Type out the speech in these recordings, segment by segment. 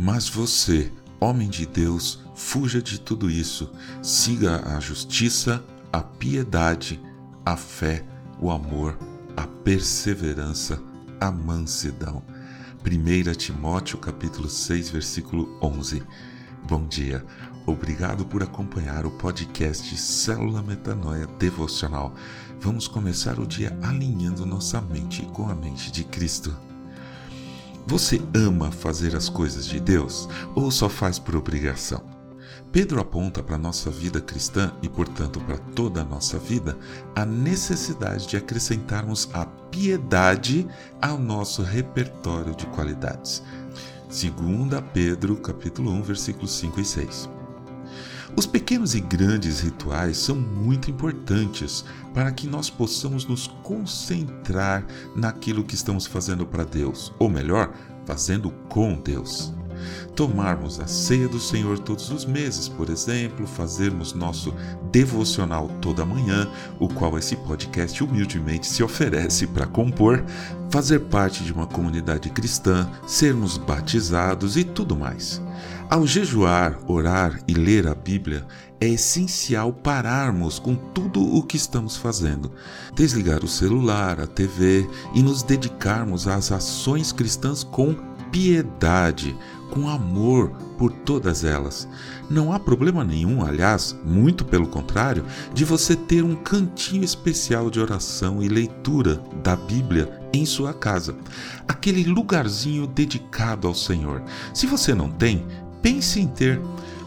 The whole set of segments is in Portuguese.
Mas você, homem de Deus, fuja de tudo isso. Siga a justiça, a piedade, a fé, o amor, a perseverança, a mansidão. 1 Timóteo capítulo 6, versículo 11. Bom dia. Obrigado por acompanhar o podcast Célula Metanoia Devocional. Vamos começar o dia alinhando nossa mente com a mente de Cristo. Você ama fazer as coisas de Deus ou só faz por obrigação? Pedro aponta para a nossa vida cristã e, portanto, para toda a nossa vida, a necessidade de acrescentarmos a piedade ao nosso repertório de qualidades. 2 Pedro, capítulo 1, versículos 5 e 6. Os pequenos e grandes rituais são muito importantes para que nós possamos nos concentrar naquilo que estamos fazendo para Deus, ou melhor, fazendo com Deus. Tomarmos a ceia do Senhor todos os meses, por exemplo, fazermos nosso devocional toda manhã, o qual esse podcast humildemente se oferece para compor, fazer parte de uma comunidade cristã, sermos batizados e tudo mais. Ao jejuar, orar e ler a Bíblia, é essencial pararmos com tudo o que estamos fazendo, desligar o celular, a TV e nos dedicarmos às ações cristãs com piedade, com amor por todas elas. Não há problema nenhum, aliás, muito pelo contrário, de você ter um cantinho especial de oração e leitura da Bíblia em sua casa, aquele lugarzinho dedicado ao Senhor. Se você não tem, pense em ter.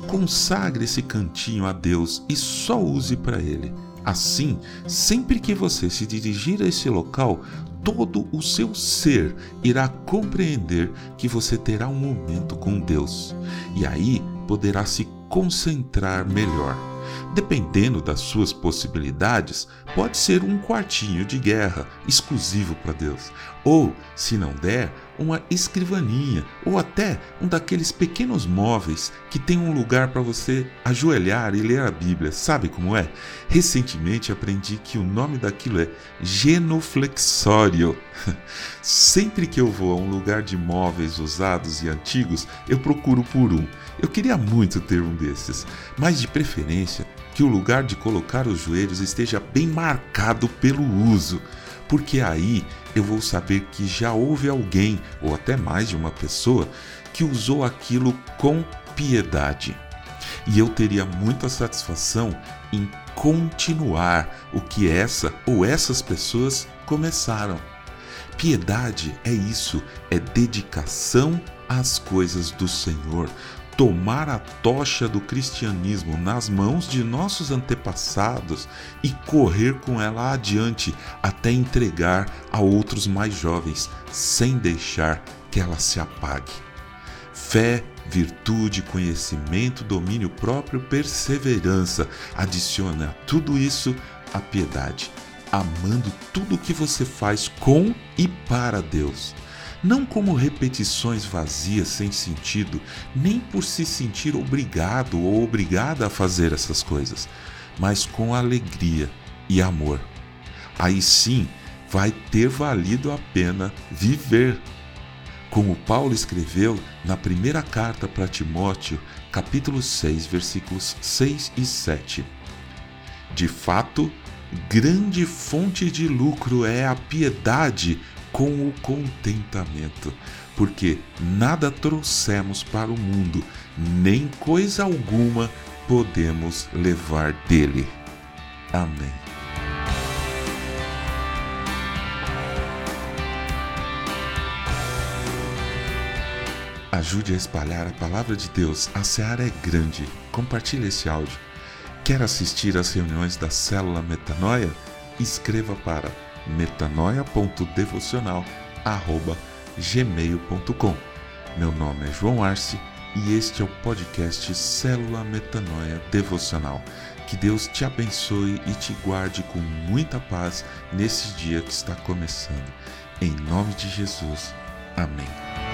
Consagre esse cantinho a Deus e só use para Ele. Assim, sempre que você se dirigir a esse local, todo o seu ser irá compreender que você terá um momento com Deus e aí poderá se concentrar melhor. Dependendo das suas possibilidades, pode ser um quartinho de guerra exclusivo para Deus, ou, se não der, uma escrivaninha ou até um daqueles pequenos móveis que tem um lugar para você ajoelhar e ler a Bíblia. Sabe como é? Recentemente aprendi que o nome daquilo é genuflexório. Sempre que eu vou a um lugar de móveis usados e antigos, eu procuro por um. Eu queria muito ter um desses, mas de preferência que o lugar de colocar os joelhos esteja bem marcado pelo uso porque aí eu vou saber que já houve alguém, ou até mais de uma pessoa, que usou aquilo com piedade. E eu teria muita satisfação em continuar o que essa ou essas pessoas começaram. Piedade é isso, é dedicação às coisas do Senhor, tomar a tocha do cristianismo nas mãos de nossos antepassados e correr com ela adiante até entregar a outros mais jovens, sem deixar que ela se apague. Fé, virtude, conhecimento, domínio próprio, perseverança. Adicione a tudo isso a piedade, amando tudo o que você faz com e para Deus não como repetições vazias sem sentido, nem por se sentir obrigado ou obrigada a fazer essas coisas, mas com alegria e amor. Aí sim vai ter valido a pena viver. Como Paulo escreveu na primeira carta para Timóteo, capítulo 6, versículos 6 e 7. De fato, grande fonte de lucro é a piedade com o contentamento, porque nada trouxemos para o mundo, nem coisa alguma podemos levar dele. Amém. Ajude a espalhar a palavra de Deus. A seara é grande. Compartilhe esse áudio. Quer assistir às reuniões da Célula Metanoia? Escreva para metanoia.devocional@gmail.com. Meu nome é João Arce e este é o podcast Célula Metanoia Devocional. Que Deus te abençoe e te guarde com muita paz nesse dia que está começando. Em nome de Jesus. Amém.